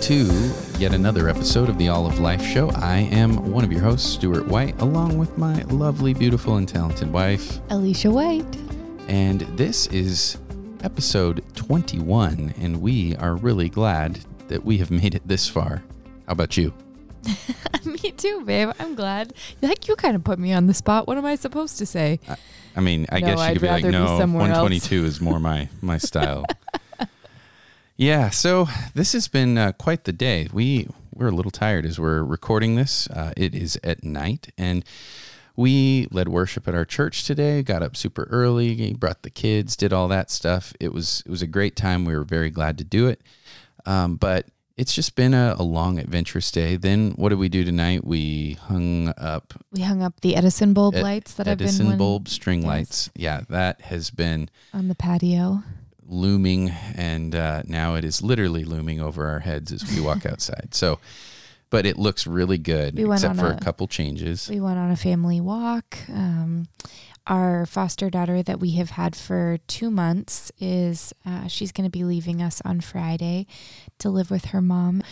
to yet another episode of the All of Life Show. I am one of your hosts, Stuart White, along with my lovely, beautiful, and talented wife. Alicia White. And this is episode 21, and we are really glad that we have made it this far. How about you? me too, babe. I'm glad. Like you kind of put me on the spot. What am I supposed to say? I mean, I No, guess you could be like, no, somewhere else." 122 is more my my style. Yeah, so this has been uh, quite the day. We we're a little tired as we're recording this. Uh, it is at night, and we led worship at our church today. Got up super early, brought the kids, did all that stuff. It was it was a great time. We were very glad to do it. Um, but it's just been a, a long, adventurous day. Then what did we do tonight? We hung up We hung up the Edison bulb Ed- lights that Edison I've been Edison bulb string Yes. lights. Yeah, that has been on the patio. Looming, and uh, now it is literally looming over our heads as we walk outside. So, but it looks really good, We except for a, a- couple changes. We went on a family walk. Um, our foster daughter that we have had for two months is uh, she's going to be leaving us on Friday to live with her mom.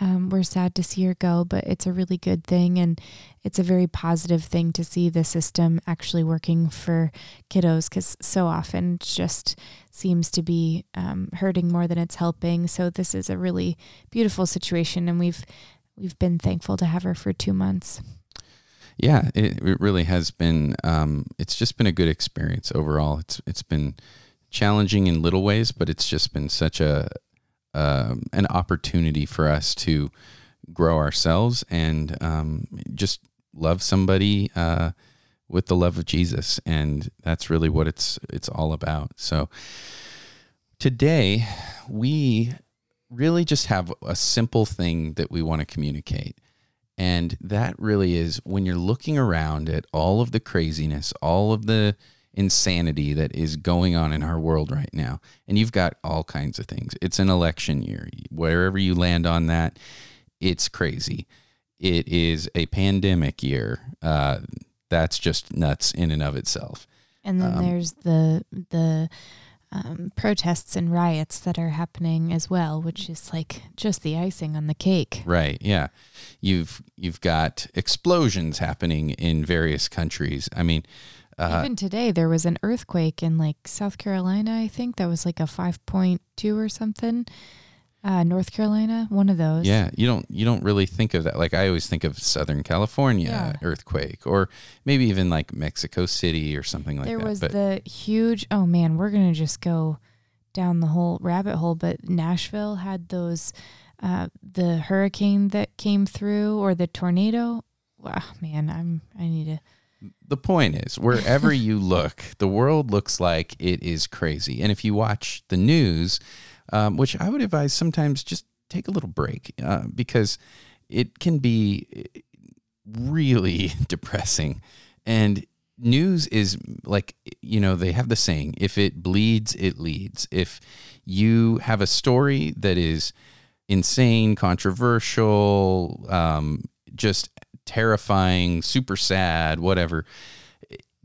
Um, we're sad to see her go, but it's a really good thing, and it's a very positive thing to see the system actually working for kiddos because so often it just seems to be um, hurting more than it's helping. So this is a really beautiful situation, and we've we've been thankful to have her for two months. Yeah, it, it really has been. Um, it's just been a good experience overall. It's it's been challenging in little ways, but it's just been such a um, an opportunity for us to grow ourselves and um, just love somebody uh, with the love of Jesus, and that's really what it's it's all about. So today we really just have a simple thing that we want to communicate. And that really is when you're looking around at all of the craziness, all of the insanity that is going on in our world right now. And you've got all kinds of things. It's an election year. Wherever you land on that, it's crazy. It is a pandemic year. Uh, that's just nuts in and of itself. And then Um, there's the the um, protests and riots that are happening as well, which is like just the icing on the cake. Right. Yeah. You've you've got explosions happening in various countries. I mean, uh, Even today, there was an earthquake in like South Carolina. I think that was like a five point two or something. Uh, North Carolina, one of those. Yeah, you don't you don't really think of that. Like I always think of Southern California Yeah. earthquake, or maybe even like Mexico City or something like there that. There was but the huge. Oh man, we're gonna just go down the whole rabbit hole. But Nashville had those, uh, the hurricane that came through or the tornado. Wow, man, I'm I need to. the point is, wherever you look, the world looks like it is crazy. And if you watch the news, um, which I would advise sometimes just take a little break uh, because it can be really depressing. And news is like, you know, they have the saying if it bleeds, it leads. If you have a story that is insane, controversial, um, just terrifying, super sad, whatever,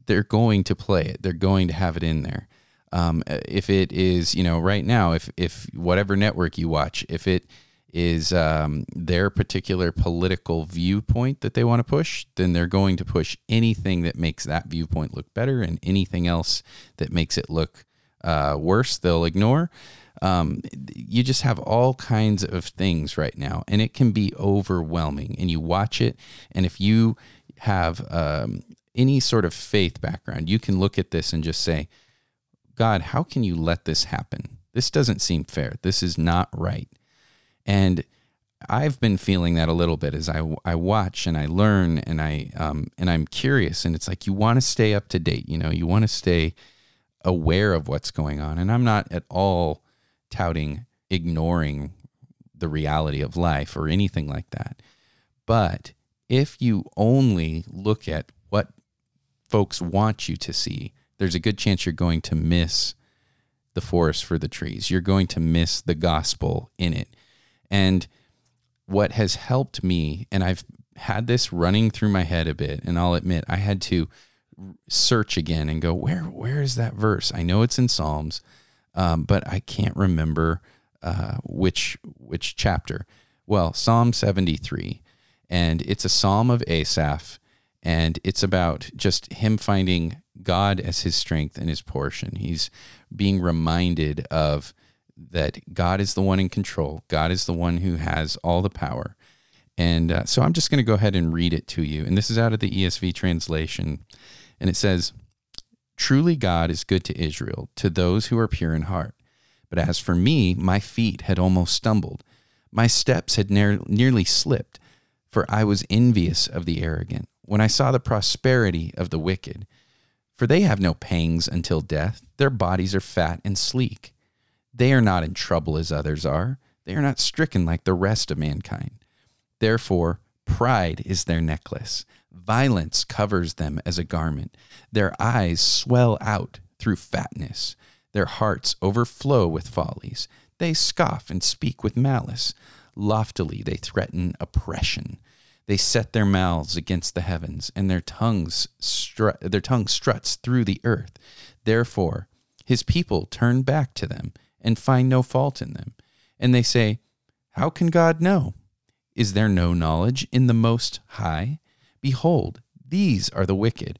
they're going to play it. They're going to have it in there. Um, if it is, you know, right now, if if whatever network you watch, if it is um, their particular political viewpoint that they want to push, then they're going to push anything that makes that viewpoint look better, and anything else that makes it look uh, worse, they'll ignore. Um, you just have all kinds of things right now, and it can be overwhelming. And you watch it, and if you have um, any sort of faith background, you can look at this and just say, God, how can you let this happen? This doesn't seem fair. This is not right. And I've been feeling that a little bit as I, I watch and I learn and I um, and I'm curious and it's like you want to stay up to date. You know, you want to stay aware of what's going on. And I'm not at all touting ignoring the reality of life or anything like that. But if you only look at what folks want you to see, there's a good chance you're going to miss the forest for the trees. You're going to miss the gospel in it. And what has helped me, and I've had this running through my head a bit, and I'll admit I had to search again and go, where where is that verse? I know it's in Psalms, um, but I can't remember uh, which which chapter? Well, Psalm 73, and it's a psalm of Asaph, and it's about just him finding God as his strength and his portion. He's being reminded of that God is the one in control. God is the one who has all the power. And uh, so I'm just going to go ahead and read it to you. And this is out of the ESV translation. And it says, Truly God is good to Israel, to those who are pure in heart. But as for me, my feet had almost stumbled. My steps had ne- nearly slipped, for I was envious of the arrogant when I saw the prosperity of the wicked. For they have no pangs until death, their bodies are fat and sleek. They are not in trouble as others are, they are not stricken like the rest of mankind. Therefore, pride is their necklace, violence covers them as a garment. Their eyes swell out through fatness, their hearts overflow with follies. They scoff and speak with malice. Loftily they threaten oppression. They set their mouths against the heavens, and their tongues their tongue struts through the earth. Therefore, his people turn back to them and find no fault in them. And they say, How can God know? Is there no knowledge in the Most High? Behold, these are the wicked.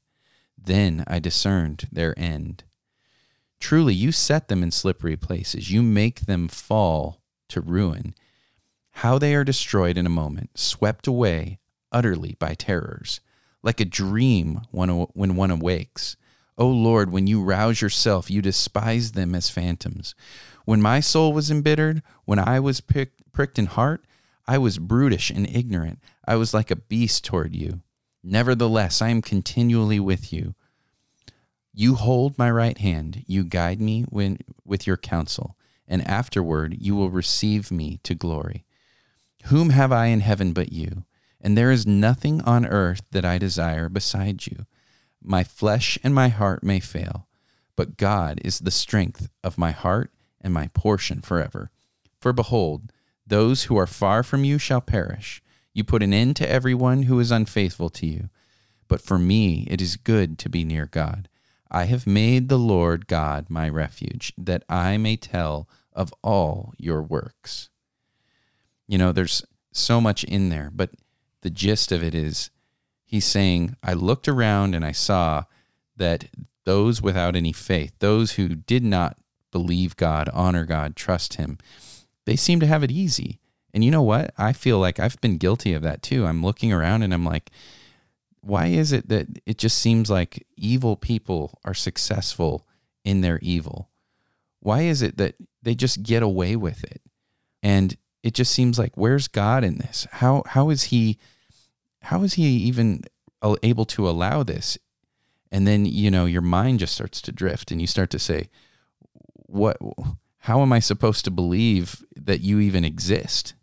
Then I discerned their end. Truly, you set them in slippery places. You make them fall to ruin. How they are destroyed in a moment, swept away utterly by terrors, like a dream when one awakes. O Lord, when you rouse yourself, you despise them as phantoms. When my soul was embittered, when I was pricked, in heart, I was brutish and ignorant. I was like a beast toward you. Nevertheless, I am continually with you. You hold my right hand, you guide me when, with your counsel, and afterward you will receive me to glory. Whom have I in heaven but you? And there is nothing on earth that I desire beside you. My flesh and my heart may fail, but God is the strength of my heart and my portion forever. For behold, those who are far from you shall perish. You put an end to everyone who is unfaithful to you. But for me it is good to be near God. I have made the Lord God my refuge, that I may tell of all your works. You know, there's so much in there, but the gist of it is he's saying, I looked around and I saw that those without any faith, those who did not believe God, honor God, trust Him, they seem to have it easy. And you know what? I feel like I've been guilty of that too. I'm looking around and I'm like, why is it that it just seems like evil people are successful in their evil? Why is it that they just get away with it? And it just seems like where's God in this? How how is he how is he even able to allow this? And then, you know, your mind just starts to drift and you start to say, what how am I supposed to believe that you even exist?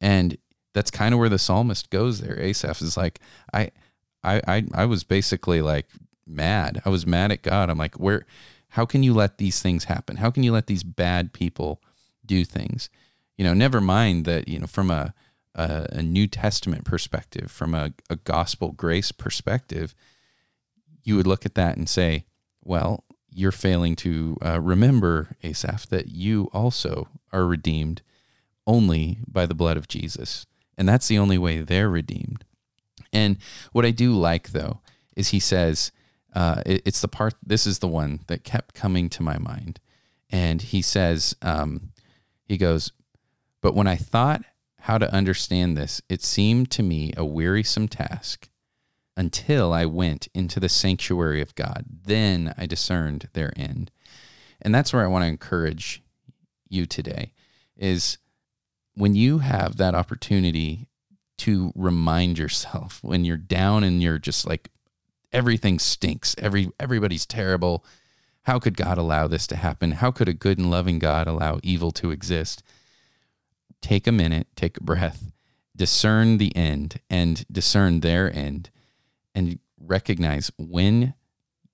And that's kind of where the psalmist goes there. Asaph is like, I, I, I, I was basically like mad. I was mad at God. I'm like, where, how can you let these things happen? How can you let these bad people do things? You know, never mind that, you know, from a, a, a New Testament perspective, from a, a gospel grace perspective, you would look at that and say, well, you're failing to uh, remember, Asaph, that you also are redeemed only by the blood of Jesus. And that's the only way they're redeemed. And what I do like, though, is he says, uh, it, it's the part, this is the one that kept coming to my mind. And he says, um, he goes, But when I thought how to understand this, it seemed to me a wearisome task until I went into the sanctuary of God. Then I discerned their end. And that's where I want to encourage you today is when you have that opportunity to remind yourself when you're down and you're just like everything stinks, every everybody's terrible. How could God allow this to happen? How could a good and loving God allow evil to exist? take a minute, take a breath, discern the end and discern their end and recognize when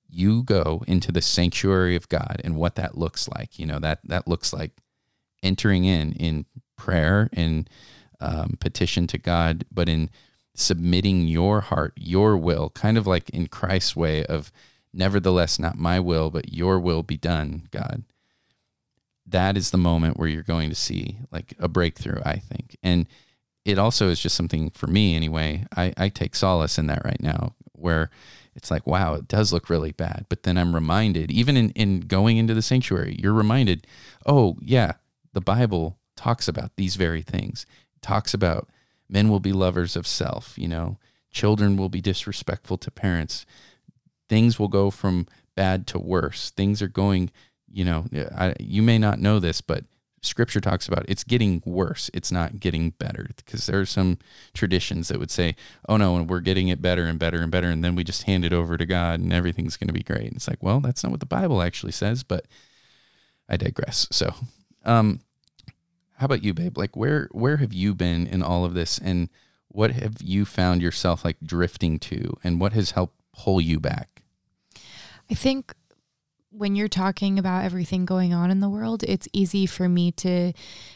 you go into the sanctuary of God and what that looks like. You know, that that looks like entering in in prayer and um, petition to God, but in submitting your heart, your will, kind of like in Christ's way of, nevertheless, not my will, but your will be done, God. That is the moment where you're going to see like a breakthrough, I think. And it also is just something for me anyway. I, I take solace in that right now, where it's like, wow, it does look really bad. But then I'm reminded, even in, in going into the sanctuary, you're reminded, oh, yeah, the Bible talks about these very things. It talks about men will be lovers of self, you know, children will be disrespectful to parents. Things will go from bad to worse. Things are going, you know, I, you may not know this, but scripture talks about it's getting worse it's not getting better because there are some traditions that would say oh no and we're getting it better and better and better and then we just hand it over to god and everything's going to be great and it's like well that's not what the bible actually says but i digress so um how about you, babe? Like where where have you been in all of this and what have you found yourself like drifting to and what has helped pull you back? I think when you're talking about everything going on in the world, it's easy for me to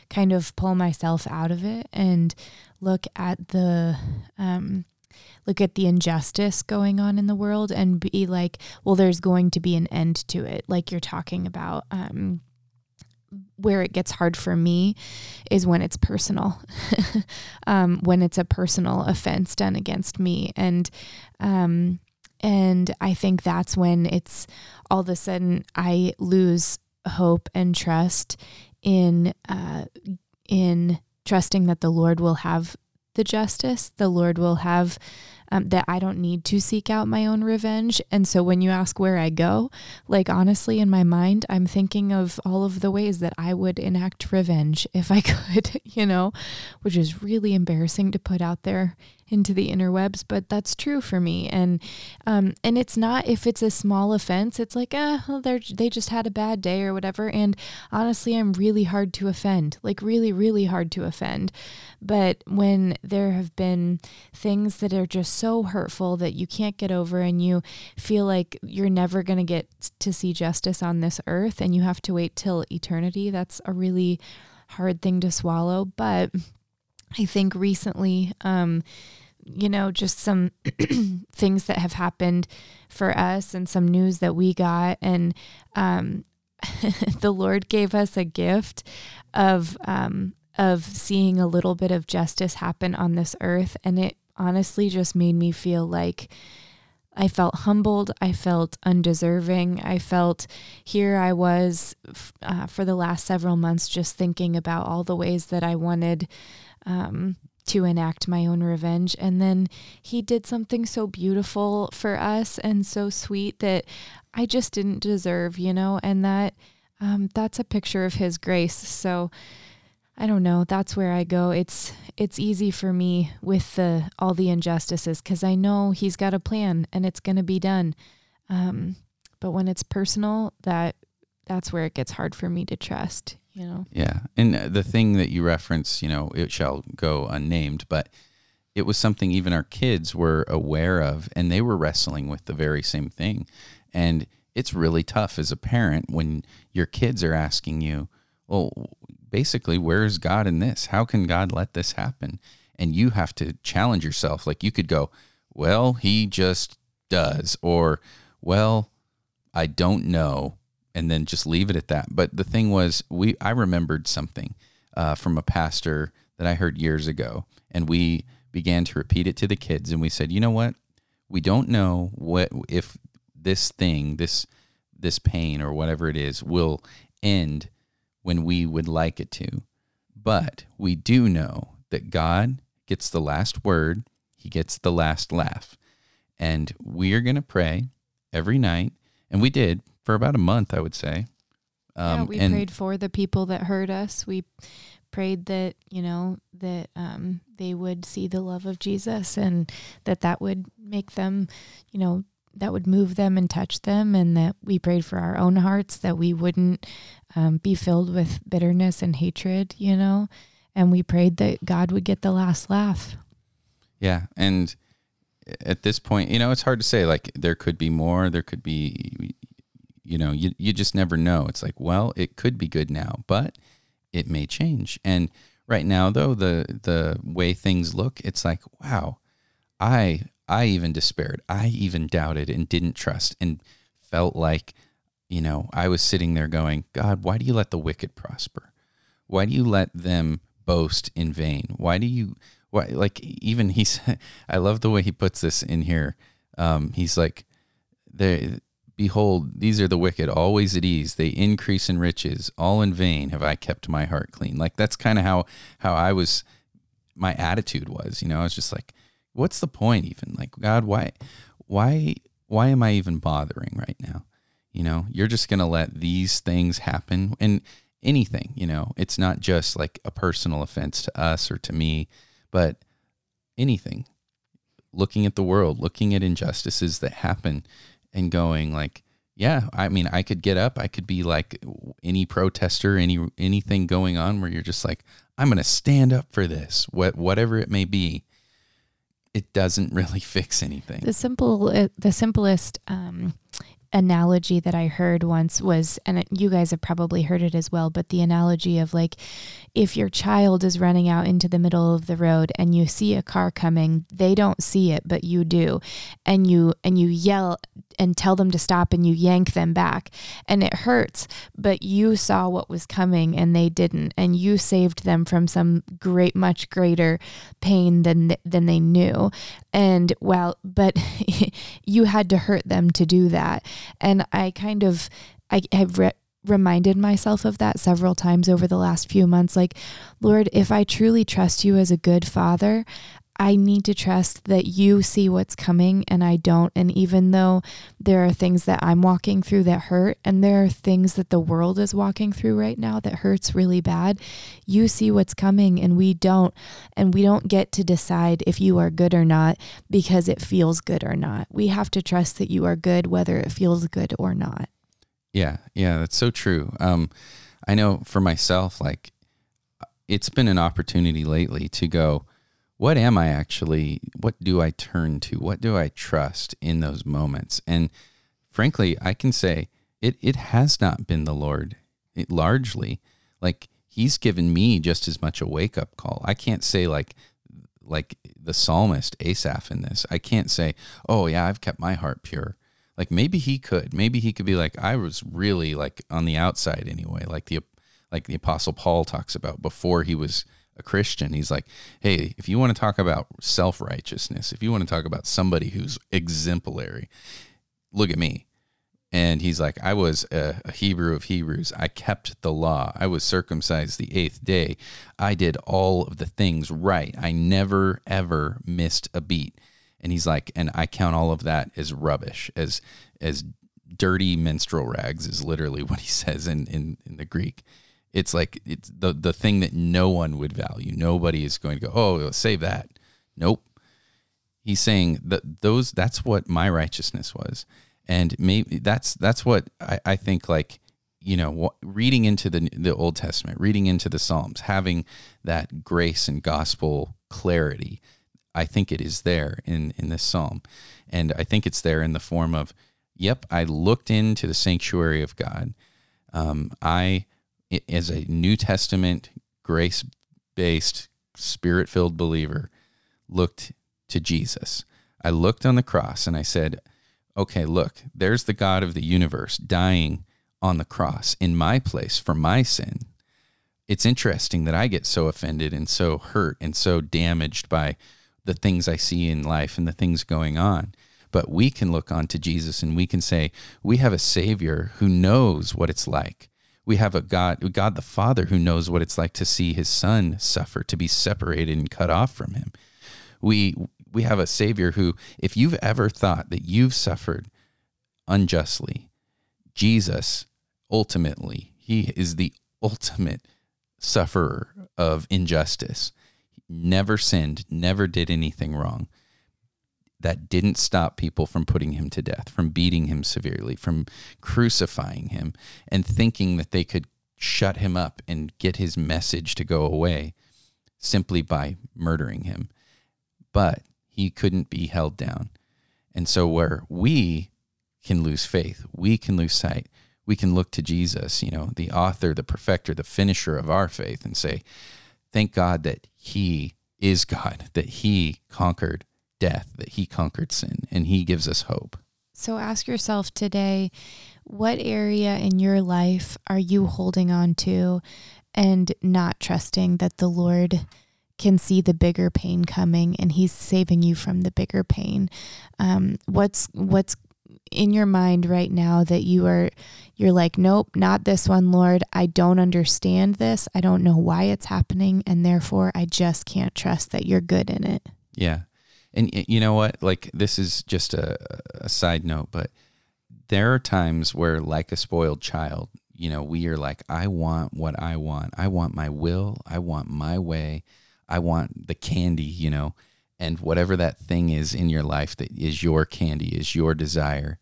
kind of pull myself out of it and look at the um, look at the injustice going on in the world and be like, well, there's going to be an end to it, like you're talking about. Um, where it gets hard for me is when it's personal, um, when it's a personal offense done against me, and um, and I think that's when it's all of a sudden I lose hope and trust in uh, in trusting that the Lord will have the justice, the Lord will have um, that I don't need to seek out my own revenge. And so when you ask where I go, like honestly, in my mind, I'm thinking of all of the ways that I would enact revenge if I could, you know, which is really embarrassing to put out there into the interwebs, but that's true for me. And um, and it's not if it's a small offense, it's like, ah, well, they they just had a bad day or whatever. And honestly, I'm really hard to offend, like really, really hard to offend. But when there have been things that are just so hurtful that you can't get over, and you feel like you're never to get to see justice on this earth, and you have to wait till eternity, that's a really hard thing to swallow. But I think recently, um, you know, just some things that have happened for us and some news that we got. And um, the Lord gave us a gift of um, of seeing a little bit of justice happen on this earth, and it honestly just made me feel like. I felt humbled. I felt undeserving. I felt here I was uh, for the last several months just thinking about all the ways that I wanted um, to enact my own revenge. And then he did something so beautiful for us and so sweet that I just didn't deserve, you know, and that um, that's a picture of his grace. So I don't know. That's where I go. It's it's easy for me with the all the injustices because I know he's got a plan and it's going to be done. Um, but when it's personal, that that's where it gets hard for me to trust you know. Yeah, and uh, the thing that you reference, you know, it shall go unnamed, but it was something even our kids were aware of, and they were wrestling with the very same thing, and it's really tough as a parent when your kids are asking you, well, basically, where is God in this? How can God let this happen? And you have to challenge yourself. Like you could go, well, he just does, or well, I don't know and then just leave it at that. But the thing was, we I remembered something uh, from a pastor that I heard years ago, and we began to repeat it to the kids, and we said, you know what, we don't know what if this thing, this this pain or whatever it is, will end when we would like it to, but we do know that God gets the last word, He gets the last laugh, and we are going to pray every night, and we did for about a month, I would say. Um, yeah, we and, prayed for the people that hurt us. We prayed that you know that um, they would see the love of Jesus and that that would make them, you know, that would move them and touch them, and that we prayed for our own hearts that we wouldn't um, be filled with bitterness and hatred, you know. and we prayed that God would get the last laugh. Yeah, and at this point, you know, it's hard to say. Like there could be more. There could be, you know, you you just never know. It's like, well, it could be good now, but it may change. And right now, though, the the way things look, it's like, wow, I I even despaired. I even doubted and didn't trust and felt like, you know, I was sitting there going, God, why do you let the wicked prosper? Why do you let them boast in vain? Why do you why like even he's I love the way he puts this in here. Um, he's like, they behold, these are the wicked, always at ease. They increase in riches. All in vain have I kept my heart clean. Like that's kind of how how I was. My attitude was, you know, I was just like, what's the point even? Like God, why, why, why am I even bothering right now? You know, you're just gonna let these things happen and anything. You know, it's not just like a personal offense to us or to me but anything, looking at the world, looking at injustices that happen and going like, yeah, I mean, I could get up, I could be like any protester, any anything going on where you're just like, I'm going to stand up for this, what whatever it may be. It doesn't really fix anything. The simple, uh, the simplest um, analogy that I heard once was, and you guys have probably heard it as well, but the analogy of like if your child is running out into the middle of the road and you see a car coming, they don't see it, but you do. And you and you yell and tell them to stop and you yank them back and it hurts, but you saw what was coming and they didn't and you saved them from some great much greater pain than than they knew. And well, but you had to hurt them to do that. And I kind of I have re- reminded myself of that several times over the last few months. Like, Lord, if I truly trust you as a good father, I need to trust that you see what's coming and I don't. And even though there are things that I'm walking through that hurt, and there are things that the world is walking through right now that hurts really bad, you see what's coming and we don't. And we don't get to decide if you are good or not because it feels good or not. We have to trust that you are good whether it feels good or not. Yeah, yeah, that's so true. Um, I know for myself, like it's been an opportunity lately to go, what am I actually? What do I turn to? What do I trust in those moments? And frankly, I can say it. It has not been the Lord. It largely, like He's given me just as much a wake up call. I can't say like like the psalmist Asaph in this. I can't say, oh yeah, I've kept my heart pure. Like maybe he could. Maybe he could be like, I was really like on the outside anyway, like the like the apostle Paul talks about before he was a Christian. He's like, hey, if you want to talk about self righteousness, if you want to talk about somebody who's exemplary, look at me. And he's like, I was a, a, Hebrew of Hebrews. I kept the law. I was circumcised the eighth day. I did all of the things right. I never, ever missed a beat and he's like and i count all of that as rubbish as as dirty menstrual rags is literally what he says in in, in the greek it's like it's the the thing that no one would value. Nobody is going to go oh save that. Nope. He's saying that those that's what my righteousness was. And maybe that's that's what i, I think like you know reading into the the old testament reading into the psalms having that grace and gospel clarity I think it is there in in this psalm, and I think it's there in the form of, "Yep, I looked into the sanctuary of God. Um, I, as a New Testament grace based, spirit filled believer, looked to Jesus. I looked on the cross and I said, "Okay, look, there's the God of the universe dying on the cross in my place for my sin." It's interesting that I get so offended and so hurt and so damaged by the things I see in life and the things going on. But we can look on to Jesus and we can say, we have a Savior who knows what it's like. We have a God, God the Father, who knows what it's like to see his son suffer, to be separated and cut off from him. We we have a Savior who, if you've ever thought that you've suffered unjustly, Jesus ultimately, he is the ultimate sufferer of injustice He never sinned, never did anything wrong. That didn't stop people from putting him to death, from beating him severely, from crucifying him, and thinking that they could shut him up and get his message to go away. simply by murdering him. But he couldn't be held down. And so, where we can lose faith, we can lose sight, we can look to Jesus, you know, the author, the perfecter, the finisher of our faith, and say, Thank God that he is God, that he conquered death, that he conquered sin, and he gives us hope. So ask yourself today what area in your life are you holding on to and not trusting that the Lord can see the bigger pain coming and he's saving you from the bigger pain? Um, what's what's in your mind right now that you are you're like nope not this one lord. I don't understand this. I don't know why it's happening and therefore i just can't trust that you're good in it. Yeah and you know what? Like this is just a, a side note but there are times where like a spoiled child you know we are like i want what i want. I want my will. I want my way. I want the candy you know? And whatever that thing is in your life that is your candy is your desire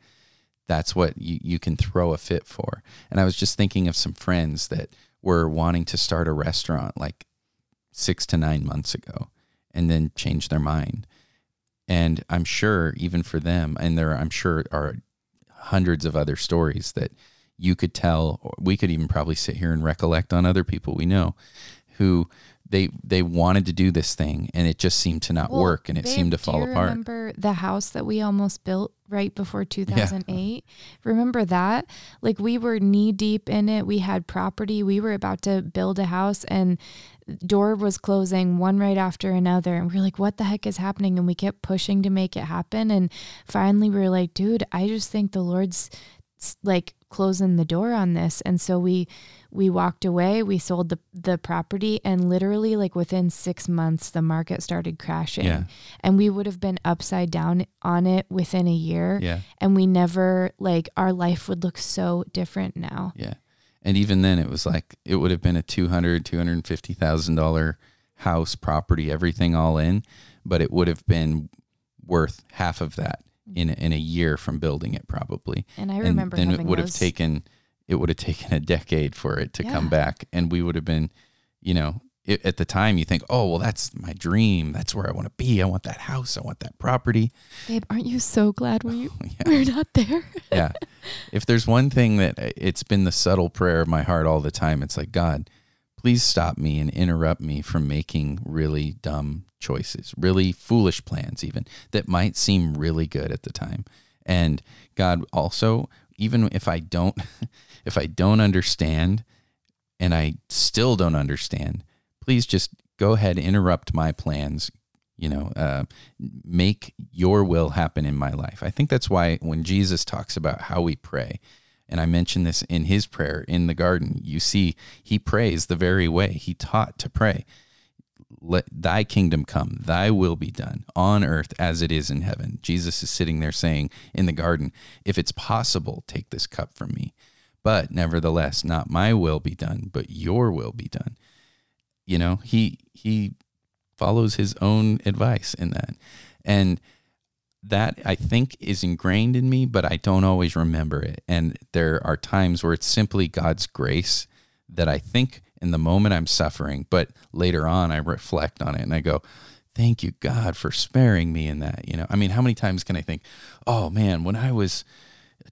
that's what you, you can throw a fit for. And i was just thinking of some friends that were wanting to start a restaurant like six to nine months ago and then change their mind and i'm sure even for them and there i'm sure are hundreds of other stories that you could tell we could even probably sit here and recollect on other people we know who they they wanted to do this thing and it just seemed to not well, work and it babe, seemed to fall apart. Remember the house that we almost built right before 2008? Yeah. Remember that? Like we were knee deep in it. We had property. We were about to build a house and door was closing one right after another and we are like what the heck is happening? And we kept pushing to make it happen and finally we were like dude I just think the Lord's like closing the door on this. And so we we walked away we sold the the property and literally like within 6 months the market started crashing. Yeah. and we would have been upside down on it within a year. Yeah. and we never like our life would look so different now. Yeah and even then it was like it would have been a 200 250000 dollar house property everything all in but it would have been worth half of that in a, in a year from building it probably. And I remember and then it would have taken it would have taken a decade for it to yeah. come back and we would have been, you know, it, at the time you think, "Oh, well that's my dream. That's where I want to be. I want that house. I want that property." Babe, aren't you so glad we yeah. we're not there? yeah. If there's one thing that uh, it's been the subtle prayer of my heart all the time, it's like, "God, please stop me and interrupt me from making really dumb choices, really foolish plans, even that might seem really good at the time. And God also, even if I don't, if I don't understand and I still don't understand, please just go ahead, interrupt my plans, you know, uh, make your will happen in my life. I think that's why when Jesus talks about how we pray, and I mentioned this in his prayer in the garden, you see, he prays the very way he taught to pray let thy kingdom come, thy will be done on earth as it is in heaven. Jesus is sitting there saying in the garden, if it's possible, take this cup from me. But nevertheless, not my will be done, but your will be done. You know, he he follows his own advice in that. And that I think is ingrained in me, but I don't always remember it. And there are times where it's simply God's grace that I think in the moment I'm suffering, but later on I reflect on it and I go, thank you God for sparing me in that. You know, I mean, how many times can I think, oh man, when I was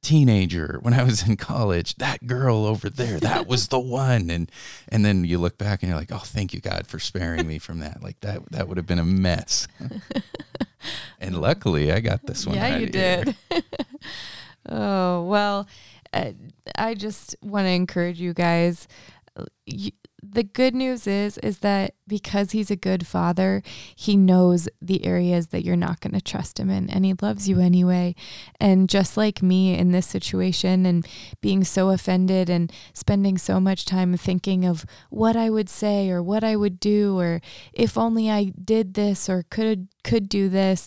teenager, when I was in college, that girl over there, that was the one. And and then you look back and you're like, oh, thank you God for sparing me from that. Like that that would have been a mess. and luckily, I got this one. Yeah, you did. oh well, uh, I just want to encourage you guys the good news is is that because he's a good father, he knows the areas that you're not going to trust him in and he loves you anyway. And just like me in this situation and being so offended and spending so much time thinking of what I would say or what I would do or if only I did this or could could do this,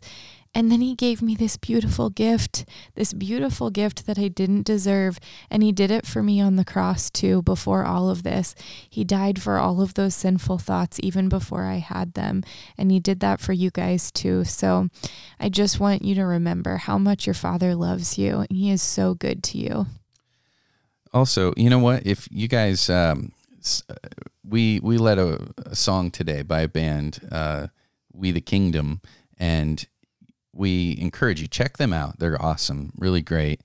and then he gave me this beautiful gift, this beautiful gift that I didn't deserve. And he did it for me on the cross too, before all of this. He died for all of those sinful thoughts, even before I had them. And he did that for you guys too. So I just want you to remember how much your father loves you. And he is so good to you. Also, you know what? If you guys, um, we we led a, a song today by a band, uh, We the Kingdom, and we encourage you check them out. They're awesome, really great.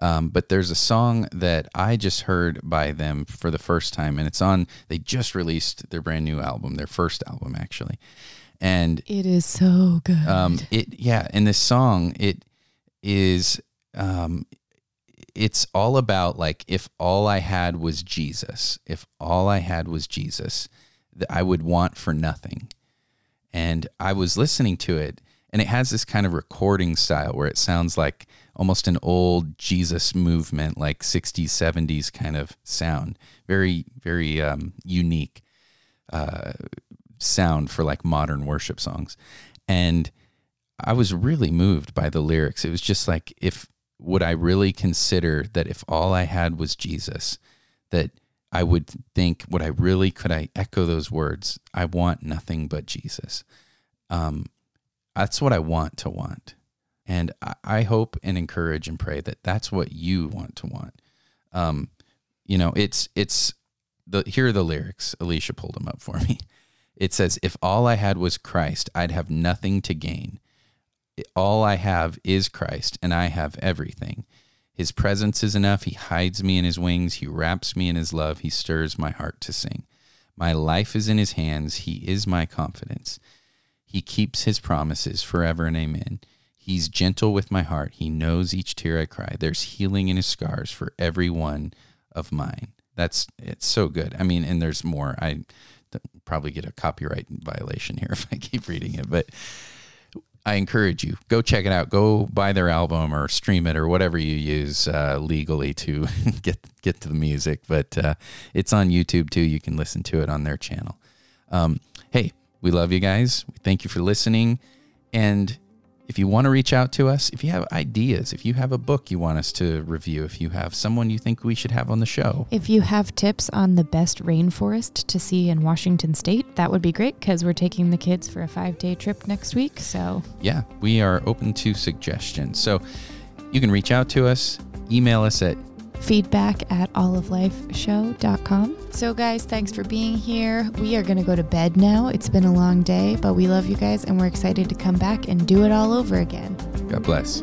Um, but there's a song that I just heard by them for the first time, and it's on. They just released their brand new album, their first album actually, and It is so good. um, it yeah, and this song it is um, it's all about like if all I had was Jesus, if all I had was Jesus, that I would want for nothing. And I was listening to it, and it has this kind of recording style where it sounds like almost an old Jesus movement, like 60s, 70s kind of sound. Very, very um, unique uh, sound for like modern worship songs. And I was really moved by the lyrics. It was just like, if would I really consider that if all I had was Jesus, that I would think, would I really, could I echo those words? I want nothing but Jesus. Um, that's what I want to want. And I, hope and encourage and pray that that's what you want to want. Um, you know, it's, it's the, here are the lyrics. Alicia pulled them up for me. It says, if all I had was Christ, I'd have nothing to gain all I have is Christ, and I have everything. His presence is enough. He hides me in his wings. He wraps me in his love. He stirs my heart to sing. My life is in his hands. He is my confidence. He keeps his promises forever and amen. He's gentle with my heart. He knows each tear I cry. There's healing in his scars for every one of mine. That's it's so good. I mean, and there's more. I probably get a copyright violation here if I keep reading it, but I encourage you go check it out. Go buy their album or stream it or whatever you use uh, legally to get get to the music. But uh, it's on YouTube too. You can listen to it on their channel. Um, hey, we love you guys. Thank you for listening. And if you want to reach out to us, if you have ideas, if you have a book you want us to review, if you have someone you think we should have on the show, if you have tips on the best rainforest to see in Washington State, that would be great because we're taking the kids for a five day trip next week. So, yeah, we are open to suggestions. So you can reach out to us, email us at feedback at olivelifeshow.com. So, guys, thanks for being here. We are going to go to bed now. It's been a long day, but we love you guys and we're excited to come back and do it all over again. God bless.